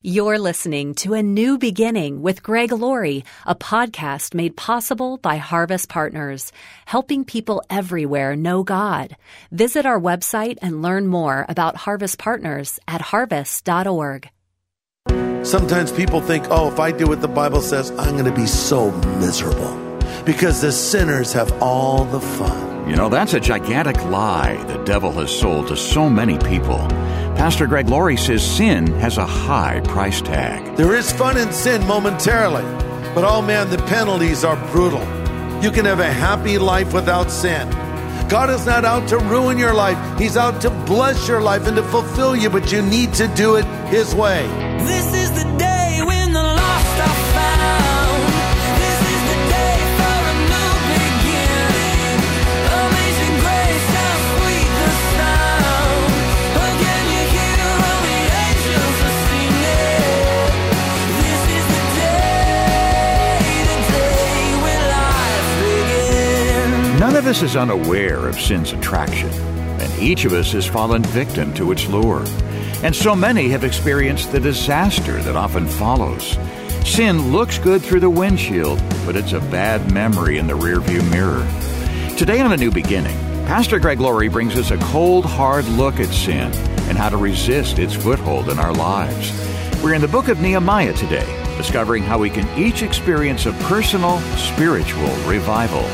You're listening to A New Beginning with Greg Laurie, a podcast made possible by Harvest Partners, helping people everywhere know God. Visit our website and learn more about Harvest Partners at harvest.org. Sometimes people think, oh, if I do what the Bible says, I'm going to be so miserable because the sinners have all the fun. You know, that's a gigantic lie the devil has sold to so many people. Pastor Greg Laurie says sin has a high price tag. There is fun in sin momentarily, but oh man, the penalties are brutal. You can have a happy life without sin. God is not out to ruin your life, He's out to bless your life and to fulfill you, but you need to do it His way. This is the us is unaware of sin's attraction, and each of us has fallen victim to its lure. And so many have experienced the disaster that often follows. Sin looks good through the windshield, but it's a bad memory in the rearview mirror. Today on A New Beginning, Pastor Greg Laurie brings us a cold, hard look at sin and how to resist its foothold in our lives. We're in the book of Nehemiah today, discovering how we can each experience a personal, spiritual revival.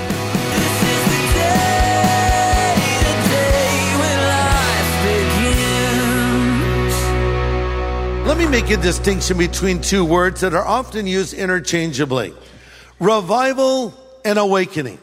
Let me make a distinction between two words that are often used interchangeably revival and awakening.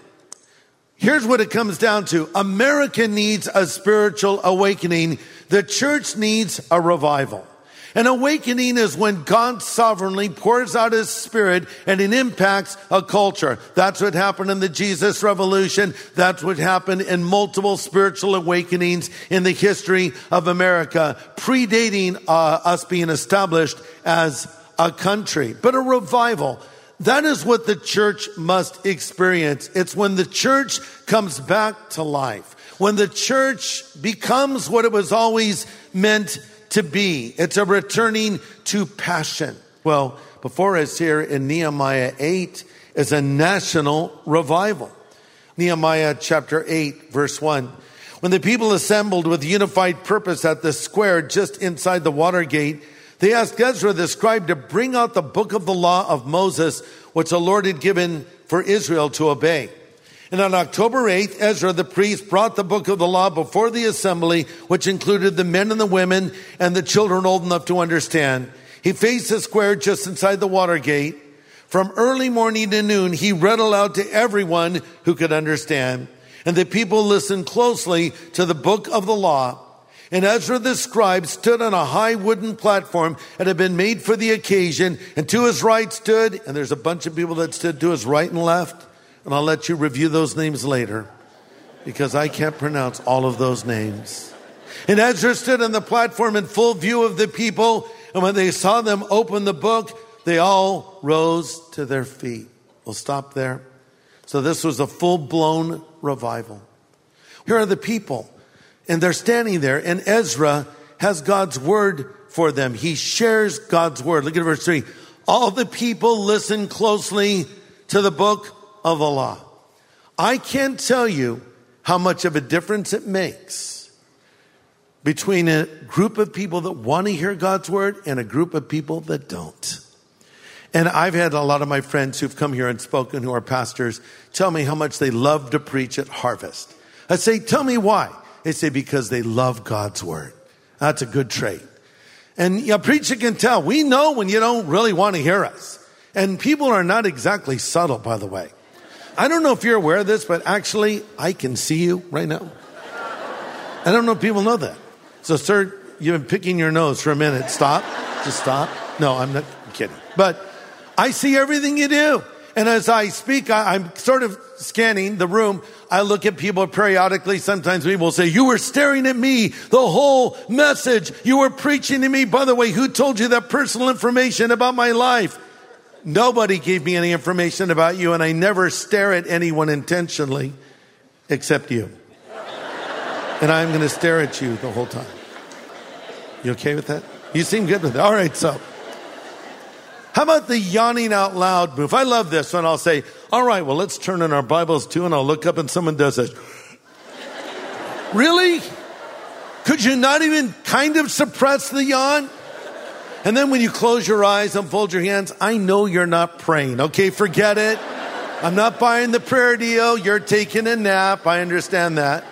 Here's what it comes down to America needs a spiritual awakening, the church needs a revival. An awakening is when God sovereignly pours out his spirit and it impacts a culture. That's what happened in the Jesus revolution. That's what happened in multiple spiritual awakenings in the history of America, predating uh, us being established as a country. But a revival, that is what the church must experience. It's when the church comes back to life. When the church becomes what it was always meant to be. It's a returning to passion. Well, before us here in Nehemiah 8 is a national revival. Nehemiah chapter 8 verse 1. When the people assembled with unified purpose at the square just inside the water gate, they asked Ezra the scribe to bring out the book of the law of Moses, which the Lord had given for Israel to obey. And on October 8th, Ezra the priest brought the book of the law before the assembly, which included the men and the women and the children old enough to understand. He faced the square just inside the water gate. From early morning to noon, he read aloud to everyone who could understand. And the people listened closely to the book of the law. And Ezra the scribe stood on a high wooden platform that had been made for the occasion. And to his right stood, and there's a bunch of people that stood to his right and left. And I'll let you review those names later because I can't pronounce all of those names. And Ezra stood on the platform in full view of the people. And when they saw them open the book, they all rose to their feet. We'll stop there. So this was a full blown revival. Here are the people and they're standing there and Ezra has God's word for them. He shares God's word. Look at verse three. All the people listen closely to the book of law. I can't tell you how much of a difference it makes between a group of people that want to hear God's word and a group of people that don't. And I've had a lot of my friends who've come here and spoken who are pastors tell me how much they love to preach at Harvest. I say, tell me why. They say, because they love God's word. That's a good trait. And a preacher can tell. We know when you don't really want to hear us. And people are not exactly subtle, by the way. I don't know if you're aware of this, but actually, I can see you right now. I don't know if people know that. So, sir, you've been picking your nose for a minute. Stop. Just stop. No, I'm not kidding. But I see everything you do. And as I speak, I, am sort of scanning the room. I look at people periodically. Sometimes people will say, you were staring at me the whole message. You were preaching to me. By the way, who told you that personal information about my life? Nobody gave me any information about you, and I never stare at anyone intentionally except you. And I'm going to stare at you the whole time. You okay with that? You seem good with that. All right, so How about the yawning out loud move? I love this one. I'll say, all right, well, let's turn in our Bibles too. And I'll look up and someone does this. really? Could you not even kind of suppress the yawn? And then when you close your eyes and fold your hands, I know you're not praying. Okay, forget it. I'm not buying the prayer deal. You're taking a nap. I understand that.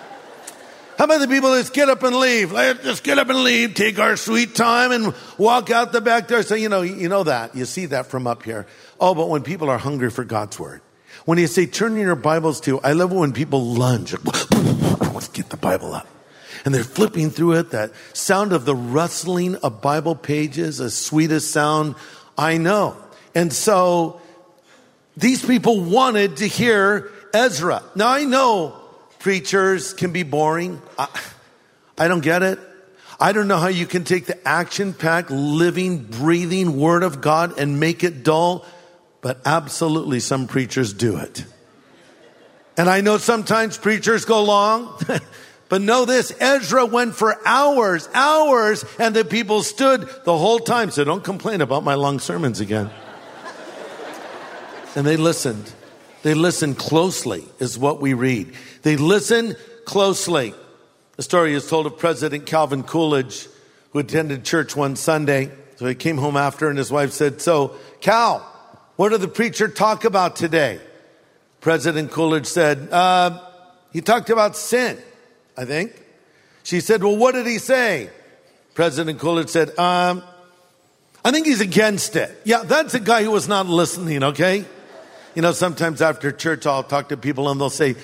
How about the people that get up and leave? Let's just get up and leave, take our sweet time and walk out the back door. So, you know, you know that. You see that from up here. Oh, but when people are hungry for God's word, when you say turn your Bibles to, I love it when people lunge. Let's get the Bible up. And they're flipping through it. That sound of the rustling of Bible pages, as sweetest sound I know. And so these people wanted to hear Ezra. Now I know preachers can be boring. I, I don't get it. I don't know how you can take the action packed, living, breathing word of God and make it dull, but absolutely some preachers do it. And I know sometimes preachers go long, but know this Ezra went for hours, hours, and the people stood the whole time. So don't complain about my long sermons again. and they listened. They listened closely, is what we read. They listened closely. The story is told of President Calvin Coolidge, who attended church one Sunday. So he came home after, and his wife said, So, Cal, what did the preacher talk about today? President Coolidge said, uh, He talked about sin, I think. She said, Well, what did he say? President Coolidge said, um, I think he's against it. Yeah, that's a guy who was not listening, okay? You know, sometimes after church, I'll talk to people and they'll say,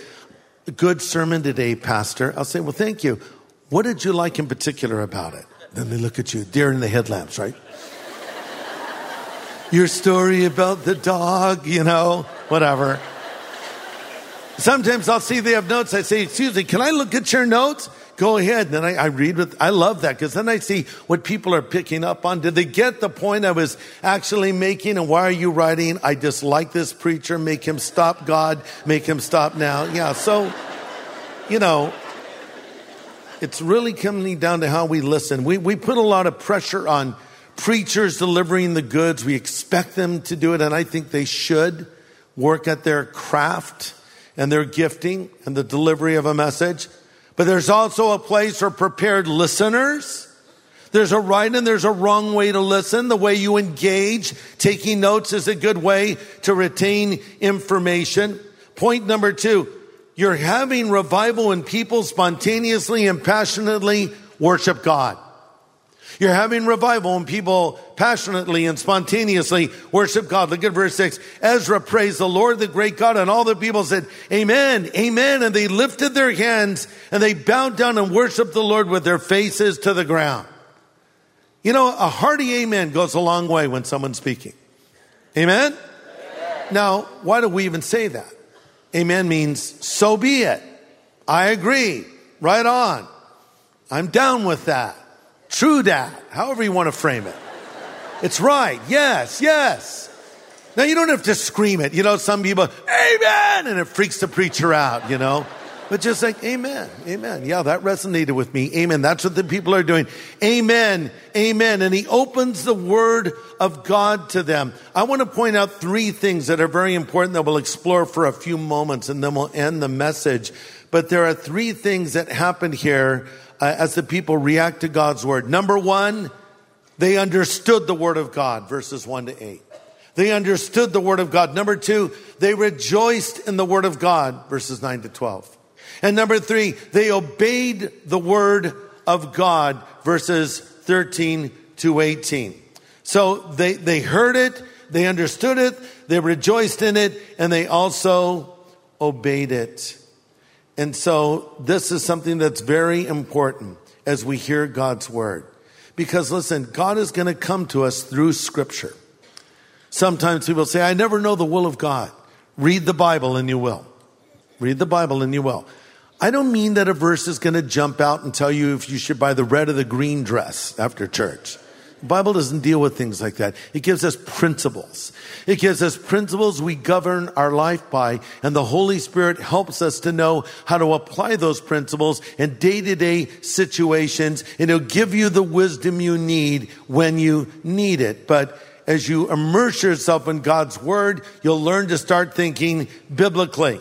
Good sermon today, Pastor. I'll say, Well, thank you. What did you like in particular about it? Then they look at you, deer in the headlamps, right? Your story about the dog, you know, whatever. Sometimes I'll see they have notes. I say, Excuse me, can I look at your notes? Go ahead. And Then I, I read with, I love that because then I see what people are picking up on. Did they get the point I was actually making? And why are you writing? I dislike this preacher. Make him stop God. Make him stop now. Yeah. So, you know, it's really coming down to how we listen. We, we put a lot of pressure on preachers delivering the goods. We expect them to do it. And I think they should work at their craft and their gifting and the delivery of a message. But there's also a place for prepared listeners. There's a right and there's a wrong way to listen. The way you engage, taking notes is a good way to retain information. Point number two, you're having revival when people spontaneously and passionately worship God. You're having revival and people passionately and spontaneously worship God. Look at verse 6. Ezra praised the Lord, the great God, and all the people said, Amen, Amen. And they lifted their hands and they bowed down and worshiped the Lord with their faces to the ground. You know, a hearty amen goes a long way when someone's speaking. Amen? amen? Now, why do we even say that? Amen means so be it. I agree. Right on. I'm down with that. True that. However you want to frame it. It's right. Yes, yes. Now you don't have to scream it. You know, some people, amen, and it freaks the preacher out, you know. But just like, amen, amen. Yeah, that resonated with me. Amen. That's what the people are doing. Amen, amen. And he opens the word of God to them. I want to point out three things that are very important that we'll explore for a few moments and then we'll end the message. But there are three things that happened here uh, as the people react to God's word. Number one, they understood the word of God, verses one to eight. They understood the word of God. Number two, they rejoiced in the word of God, verses nine to 12. And number three, they obeyed the word of God, verses 13 to 18. So they, they heard it, they understood it, they rejoiced in it, and they also obeyed it. And so this is something that's very important as we hear God's word. Because listen, God is going to come to us through scripture. Sometimes people say, I never know the will of God. Read the Bible and you will. Read the Bible and you will. I don't mean that a verse is going to jump out and tell you if you should buy the red or the green dress after church. The Bible doesn't deal with things like that. It gives us principles. It gives us principles we govern our life by, and the Holy Spirit helps us to know how to apply those principles in day to day situations, and it'll give you the wisdom you need when you need it. But as you immerse yourself in God's word, you'll learn to start thinking biblically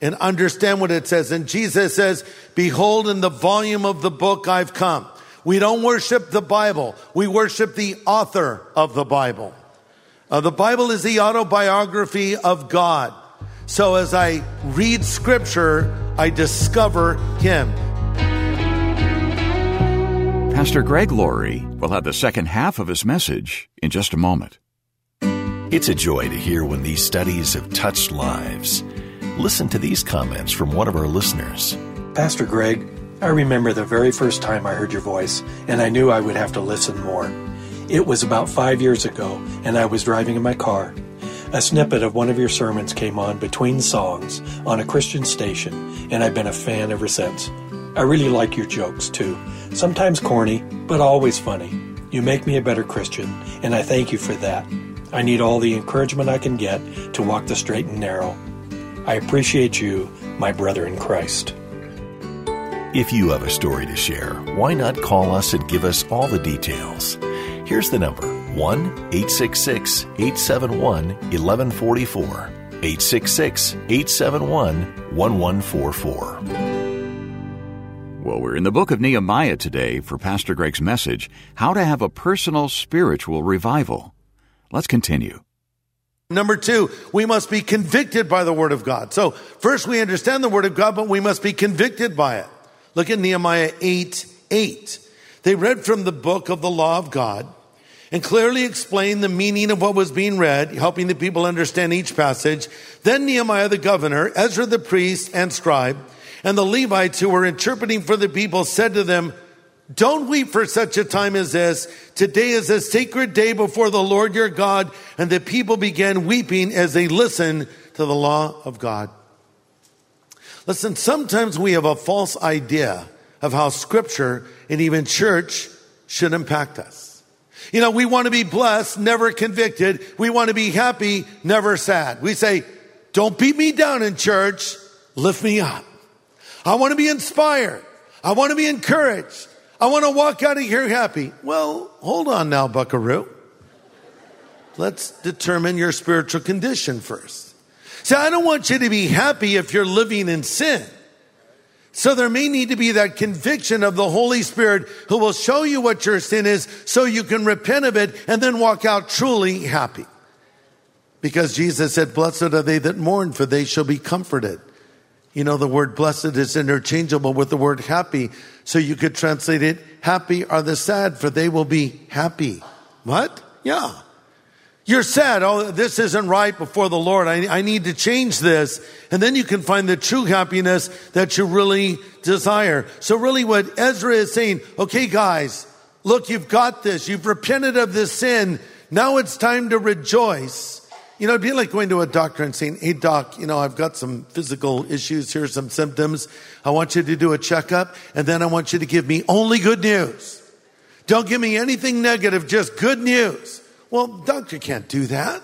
and understand what it says. And Jesus says, behold, in the volume of the book I've come. We don't worship the Bible. We worship the author of the Bible. Uh, the Bible is the autobiography of God. So as I read scripture, I discover him. Pastor Greg Laurie will have the second half of his message in just a moment. It's a joy to hear when these studies have touched lives. Listen to these comments from one of our listeners. Pastor Greg, I remember the very first time I heard your voice, and I knew I would have to listen more. It was about five years ago, and I was driving in my car. A snippet of one of your sermons came on between songs on a Christian station, and I've been a fan ever since. I really like your jokes, too. Sometimes corny, but always funny. You make me a better Christian, and I thank you for that. I need all the encouragement I can get to walk the straight and narrow. I appreciate you, my brother in Christ. If you have a story to share, why not call us and give us all the details? Here's the number 1 866 871 1144. 866 871 1144. Well, we're in the book of Nehemiah today for Pastor Greg's message How to Have a Personal Spiritual Revival. Let's continue. Number two, we must be convicted by the Word of God. So, first we understand the Word of God, but we must be convicted by it. Look at Nehemiah 8 8. They read from the book of the law of God and clearly explained the meaning of what was being read, helping the people understand each passage. Then Nehemiah the governor, Ezra the priest and scribe, and the Levites who were interpreting for the people said to them, don't weep for such a time as this. Today is a sacred day before the Lord your God. And the people began weeping as they listened to the law of God. Listen, sometimes we have a false idea of how scripture and even church should impact us. You know, we want to be blessed, never convicted. We want to be happy, never sad. We say, don't beat me down in church, lift me up. I want to be inspired. I want to be encouraged. I want to walk out of here happy. Well, hold on now, buckaroo. Let's determine your spiritual condition first. See, I don't want you to be happy if you're living in sin. So there may need to be that conviction of the Holy Spirit who will show you what your sin is so you can repent of it and then walk out truly happy. Because Jesus said, blessed are they that mourn for they shall be comforted. You know, the word blessed is interchangeable with the word happy. So you could translate it, happy are the sad, for they will be happy. What? Yeah. You're sad. Oh, this isn't right before the Lord. I, I need to change this. And then you can find the true happiness that you really desire. So really what Ezra is saying, okay, guys, look, you've got this. You've repented of this sin. Now it's time to rejoice. You know, it'd be like going to a doctor and saying, Hey, doc, you know, I've got some physical issues. Here's some symptoms. I want you to do a checkup and then I want you to give me only good news. Don't give me anything negative, just good news. Well, doctor can't do that.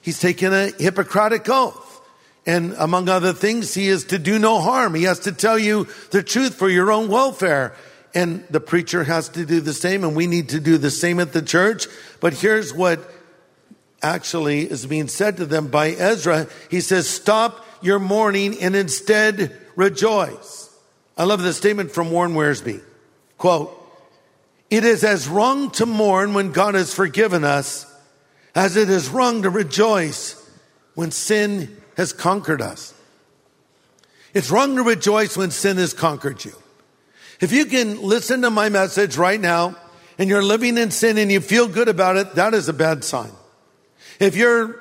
He's taken a Hippocratic oath. And among other things, he is to do no harm. He has to tell you the truth for your own welfare. And the preacher has to do the same, and we need to do the same at the church. But here's what actually is being said to them by Ezra. He says, stop your mourning and instead rejoice. I love the statement from Warren Wiersbe. Quote, it is as wrong to mourn when God has forgiven us as it is wrong to rejoice when sin has conquered us. It's wrong to rejoice when sin has conquered you. If you can listen to my message right now and you're living in sin and you feel good about it, that is a bad sign. If you're,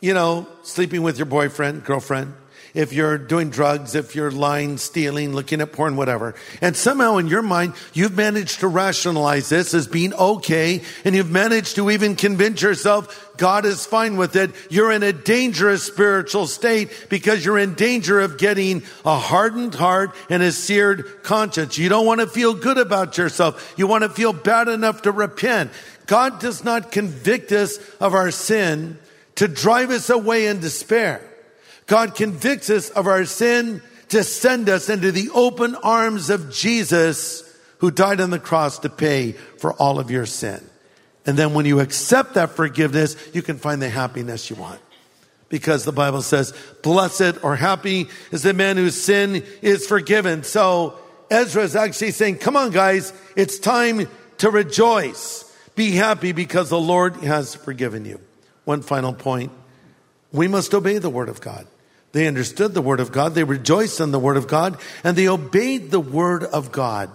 you know, sleeping with your boyfriend, girlfriend, if you're doing drugs, if you're lying, stealing, looking at porn, whatever, and somehow in your mind, you've managed to rationalize this as being okay, and you've managed to even convince yourself God is fine with it, you're in a dangerous spiritual state because you're in danger of getting a hardened heart and a seared conscience. You don't want to feel good about yourself. You want to feel bad enough to repent. God does not convict us of our sin to drive us away in despair. God convicts us of our sin to send us into the open arms of Jesus who died on the cross to pay for all of your sin. And then when you accept that forgiveness, you can find the happiness you want. Because the Bible says, blessed or happy is the man whose sin is forgiven. So Ezra is actually saying, come on guys, it's time to rejoice. Be happy because the Lord has forgiven you. One final point. We must obey the word of God. They understood the word of God. They rejoiced in the word of God and they obeyed the word of God.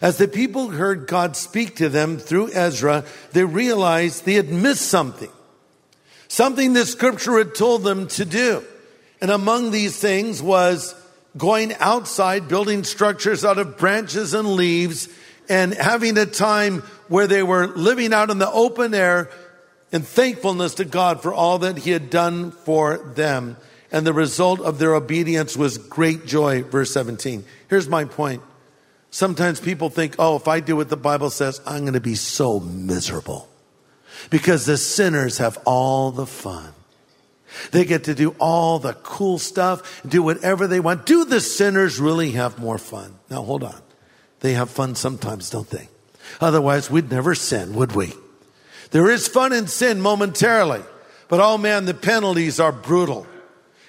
As the people heard God speak to them through Ezra, they realized they had missed something. Something that scripture had told them to do. And among these things was going outside, building structures out of branches and leaves, and having a time where they were living out in the open air in thankfulness to God for all that He had done for them. And the result of their obedience was great joy. Verse 17. Here's my point. Sometimes people think, oh, if I do what the Bible says, I'm going to be so miserable. Because the sinners have all the fun. They get to do all the cool stuff, do whatever they want. Do the sinners really have more fun? Now hold on. They have fun sometimes, don't they? Otherwise, we'd never sin, would we? There is fun in sin momentarily, but oh man, the penalties are brutal.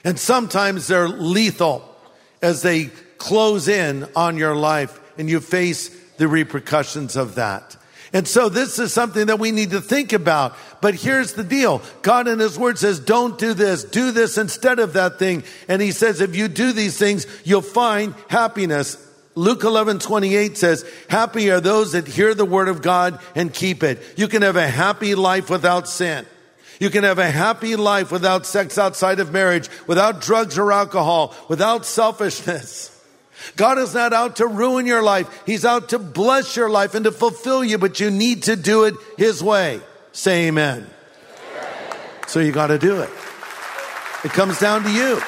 And sometimes they're lethal as they close in on your life and you face the repercussions of that. And so this is something that we need to think about. But here's the deal. God in his word says, don't do this. Do this instead of that thing. And he says, if you do these things, you'll find happiness. Luke 11, 28 says, happy are those that hear the word of God and keep it. You can have a happy life without sin. You can have a happy life without sex outside of marriage, without drugs or alcohol, without selfishness. God is not out to ruin your life. He's out to bless your life and to fulfill you, but you need to do it His way. Say amen. So you got to do it. It comes down to you.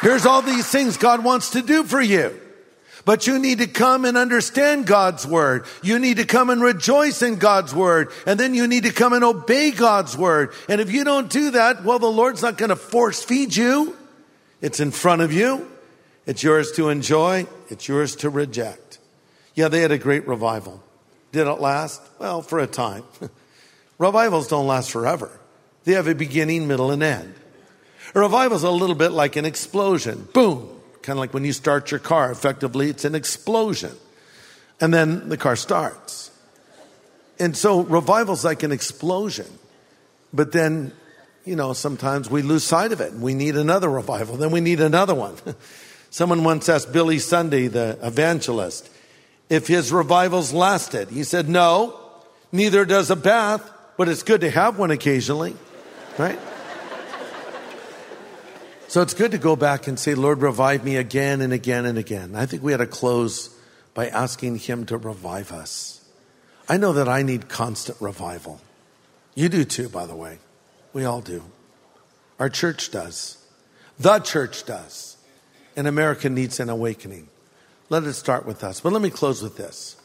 Here's all these things God wants to do for you. But you need to come and understand God's word. You need to come and rejoice in God's word. And then you need to come and obey God's word. And if you don't do that, well, the Lord's not going to force feed you. It's in front of you. It's yours to enjoy. It's yours to reject. Yeah, they had a great revival. Did it last? Well, for a time. Revivals don't last forever. They have a beginning, middle, and end. A revival's a little bit like an explosion. Boom. Kind of like when you start your car. Effectively, it's an explosion. And then the car starts. And so revival's like an explosion. But then, you know, sometimes we lose sight of it. We need another revival. Then we need another one. Someone once asked Billy Sunday, the evangelist, if his revivals lasted. He said, no, neither does a bath, but it's good to have one occasionally, right? So it's good to go back and say, Lord, revive me again and again and again. I think we had to close by asking him to revive us. I know that I need constant revival. You do too, by the way. We all do. Our church does. The church does and America needs an awakening. Let it start with us. But let me close with this.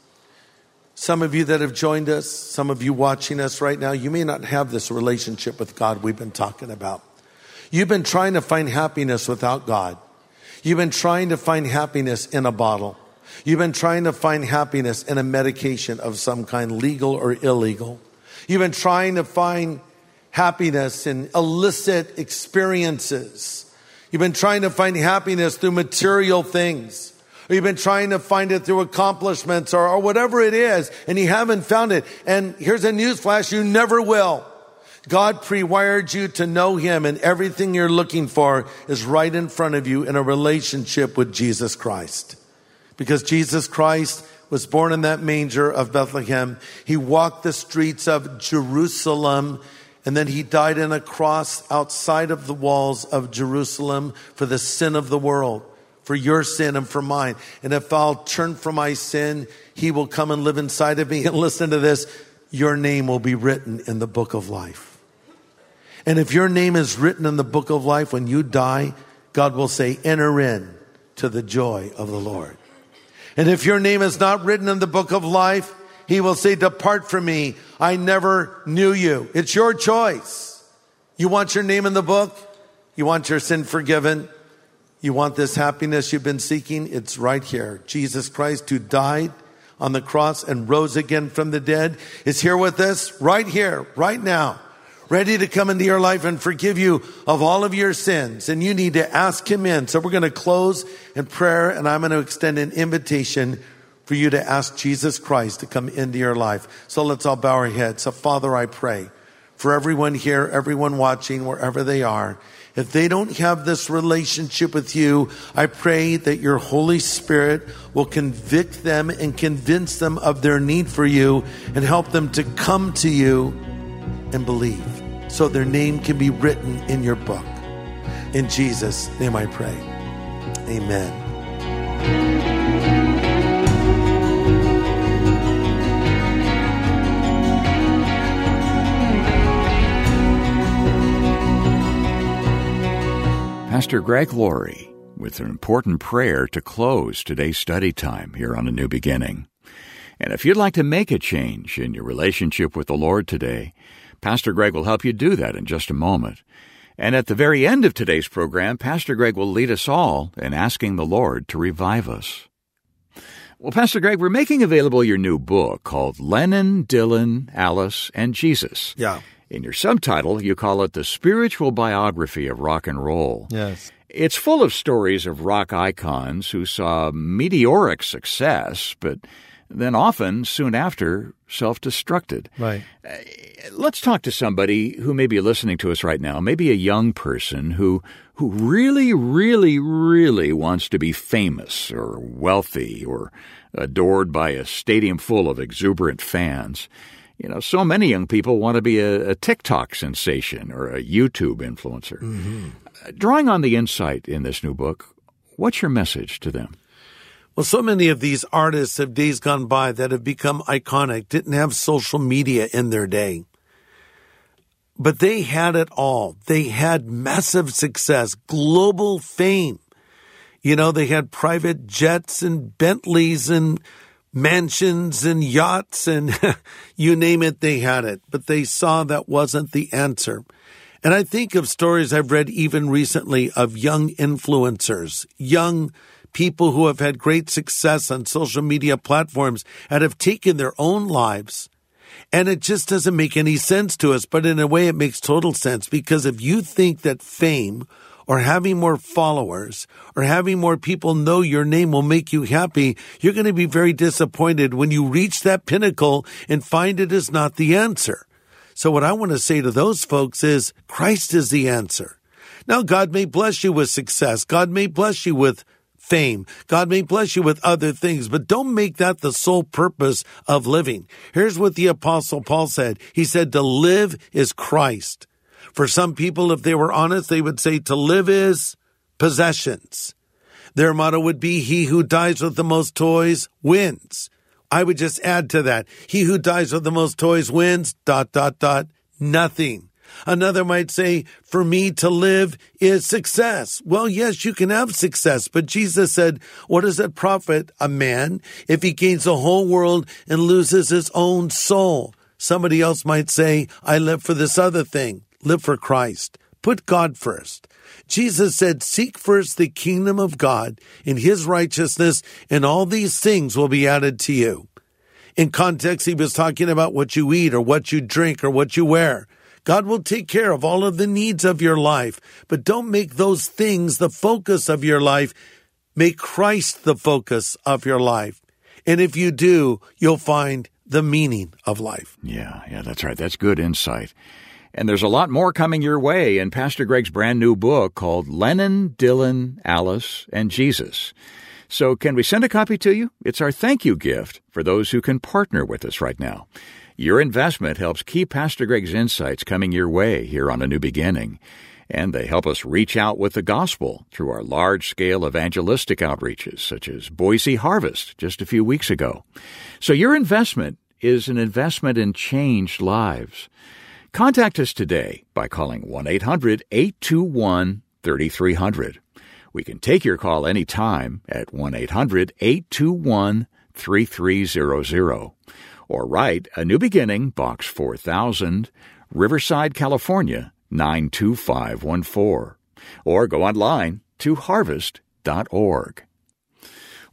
Some of you that have joined us, some of you watching us right now, you may not have this relationship with God we've been talking about. You've been trying to find happiness without God. You've been trying to find happiness in a bottle. You've been trying to find happiness in a medication of some kind, legal or illegal. You've been trying to find happiness in illicit experiences. You've been trying to find happiness through material things. Or you've been trying to find it through accomplishments or, or whatever it is, and you haven't found it. And here's a newsflash, you never will. God pre-wired you to know Him and everything you're looking for is right in front of you in a relationship with Jesus Christ. Because Jesus Christ was born in that manger of Bethlehem. He walked the streets of Jerusalem and then he died on a cross outside of the walls of Jerusalem for the sin of the world, for your sin and for mine. And if I'll turn from my sin, he will come and live inside of me. And listen to this your name will be written in the book of life. And if your name is written in the book of life when you die, God will say, enter in to the joy of the Lord. And if your name is not written in the book of life, he will say, depart from me. I never knew you. It's your choice. You want your name in the book? You want your sin forgiven? You want this happiness you've been seeking? It's right here. Jesus Christ who died on the cross and rose again from the dead is here with us right here, right now, ready to come into your life and forgive you of all of your sins. And you need to ask him in. So we're going to close in prayer and I'm going to extend an invitation for you to ask Jesus Christ to come into your life. So let's all bow our heads. So Father, I pray for everyone here, everyone watching, wherever they are. If they don't have this relationship with you, I pray that your Holy Spirit will convict them and convince them of their need for you and help them to come to you and believe so their name can be written in your book. In Jesus' name I pray. Amen. Pastor Greg Laurie with an important prayer to close today's study time here on A New Beginning. And if you'd like to make a change in your relationship with the Lord today, Pastor Greg will help you do that in just a moment. And at the very end of today's program, Pastor Greg will lead us all in asking the Lord to revive us. Well, Pastor Greg, we're making available your new book called Lennon, Dylan, Alice, and Jesus. Yeah. In your subtitle, you call it The Spiritual Biography of Rock and Roll. Yes. It's full of stories of rock icons who saw meteoric success, but then often, soon after, self destructed. Right. Let's talk to somebody who may be listening to us right now, maybe a young person who who really, really, really wants to be famous or wealthy or adored by a stadium full of exuberant fans. You know, so many young people want to be a, a TikTok sensation or a YouTube influencer. Uh, Drawing on the insight in this new book, what's your message to them? Well, so many of these artists of days gone by that have become iconic didn't have social media in their day. But they had it all. They had massive success, global fame. You know, they had private jets and Bentleys and mansions and yachts and you name it, they had it. But they saw that wasn't the answer. And I think of stories I've read even recently of young influencers, young people who have had great success on social media platforms and have taken their own lives. And it just doesn't make any sense to us, but in a way it makes total sense because if you think that fame or having more followers or having more people know your name will make you happy, you're going to be very disappointed when you reach that pinnacle and find it is not the answer. So what I want to say to those folks is Christ is the answer. Now, God may bless you with success. God may bless you with fame. God may bless you with other things, but don't make that the sole purpose of living. Here's what the apostle Paul said. He said to live is Christ. For some people, if they were honest, they would say to live is possessions. Their motto would be, he who dies with the most toys wins. I would just add to that, he who dies with the most toys wins, dot, dot, dot, nothing. Another might say, for me to live is success. Well, yes, you can have success, but Jesus said, what does it profit a man if he gains the whole world and loses his own soul? Somebody else might say, I live for this other thing. Live for Christ. Put God first. Jesus said, seek first the kingdom of God and his righteousness and all these things will be added to you. In context, he was talking about what you eat or what you drink or what you wear. God will take care of all of the needs of your life, but don't make those things the focus of your life. Make Christ the focus of your life. And if you do, you'll find the meaning of life. Yeah, yeah, that's right. That's good insight. And there's a lot more coming your way in Pastor Greg's brand new book called Lennon, Dylan, Alice, and Jesus. So, can we send a copy to you? It's our thank you gift for those who can partner with us right now. Your investment helps keep Pastor Greg's insights coming your way here on A New Beginning, and they help us reach out with the gospel through our large scale evangelistic outreaches, such as Boise Harvest just a few weeks ago. So, your investment is an investment in changed lives. Contact us today by calling 1 800 821 3300. We can take your call anytime at 1 800 821 3300 or write A New Beginning, Box 4000, Riverside, California 92514. Or go online to harvest.org.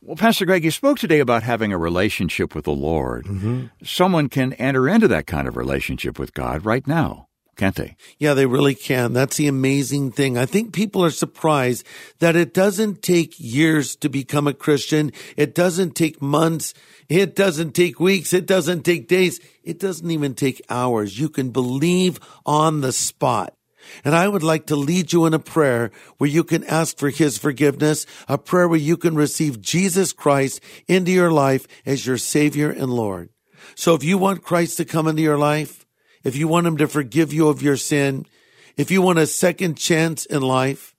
Well, Pastor Greg, you spoke today about having a relationship with the Lord. Mm-hmm. Someone can enter into that kind of relationship with God right now, can't they? Yeah, they really can. That's the amazing thing. I think people are surprised that it doesn't take years to become a Christian. It doesn't take months. It doesn't take weeks. It doesn't take days. It doesn't even take hours. You can believe on the spot. And I would like to lead you in a prayer where you can ask for his forgiveness, a prayer where you can receive Jesus Christ into your life as your Savior and Lord. So if you want Christ to come into your life, if you want him to forgive you of your sin, if you want a second chance in life,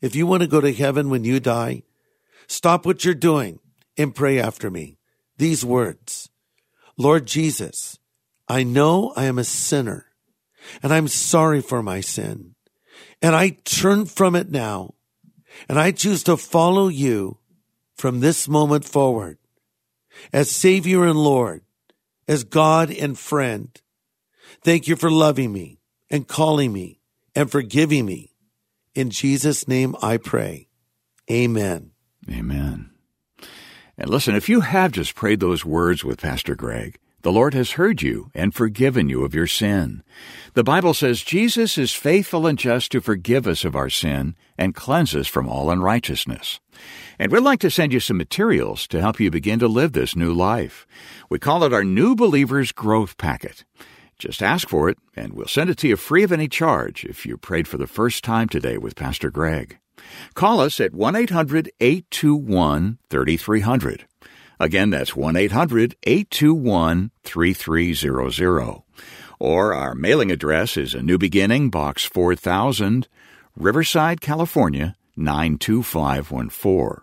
if you want to go to heaven when you die, stop what you're doing and pray after me. These words, Lord Jesus, I know I am a sinner and I'm sorry for my sin. And I turn from it now. And I choose to follow you from this moment forward as Savior and Lord, as God and friend. Thank you for loving me and calling me and forgiving me. In Jesus' name I pray. Amen. Amen. And listen, if you have just prayed those words with Pastor Greg, the Lord has heard you and forgiven you of your sin. The Bible says Jesus is faithful and just to forgive us of our sin and cleanse us from all unrighteousness. And we'd like to send you some materials to help you begin to live this new life. We call it our New Believers Growth Packet. Just ask for it, and we'll send it to you free of any charge if you prayed for the first time today with Pastor Greg. Call us at 1 800 821 3300. Again, that's 1 800 821 3300. Or our mailing address is A New Beginning, Box 4000, Riverside, California 92514.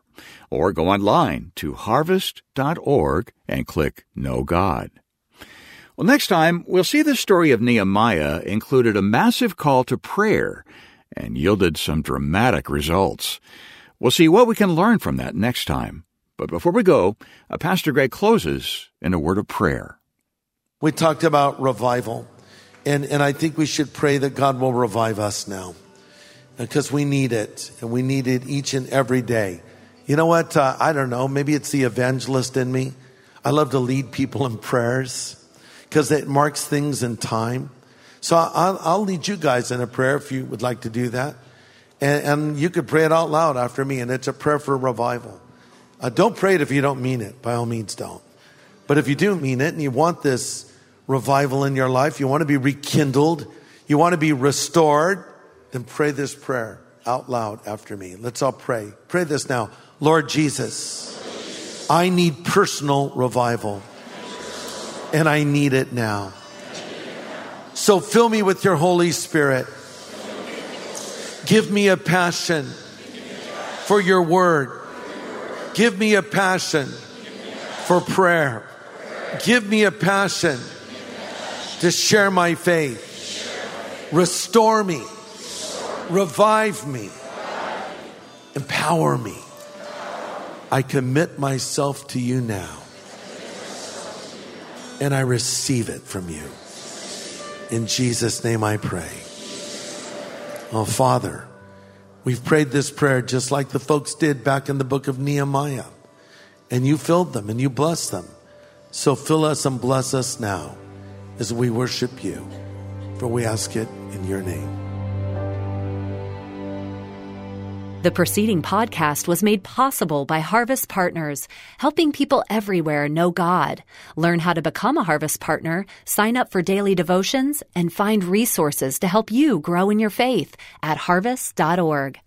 Or go online to harvest.org and click Know God. Well, next time, we'll see the story of Nehemiah included a massive call to prayer and yielded some dramatic results. We'll see what we can learn from that next time. But before we go, uh, Pastor Greg closes in a word of prayer. We talked about revival, and, and I think we should pray that God will revive us now because we need it, and we need it each and every day. You know what? Uh, I don't know. Maybe it's the evangelist in me. I love to lead people in prayers because it marks things in time. So I'll, I'll lead you guys in a prayer if you would like to do that. And, and you could pray it out loud after me, and it's a prayer for revival. Uh, don't pray it if you don't mean it. By all means, don't. But if you do mean it and you want this revival in your life, you want to be rekindled, you want to be restored, then pray this prayer out loud after me. Let's all pray. Pray this now. Lord Jesus, I need personal revival, and I need it now. So fill me with your Holy Spirit. Give me a passion for your word. Give me a passion for prayer. Give me a passion to share my faith. Restore me. Revive me. Empower me. I commit myself to you now. And I receive it from you. In Jesus' name I pray. Oh, Father, we've prayed this prayer just like the folks did back in the book of Nehemiah. And you filled them and you blessed them. So fill us and bless us now as we worship you. For we ask it in your name. The preceding podcast was made possible by Harvest Partners, helping people everywhere know God. Learn how to become a Harvest Partner, sign up for daily devotions, and find resources to help you grow in your faith at harvest.org.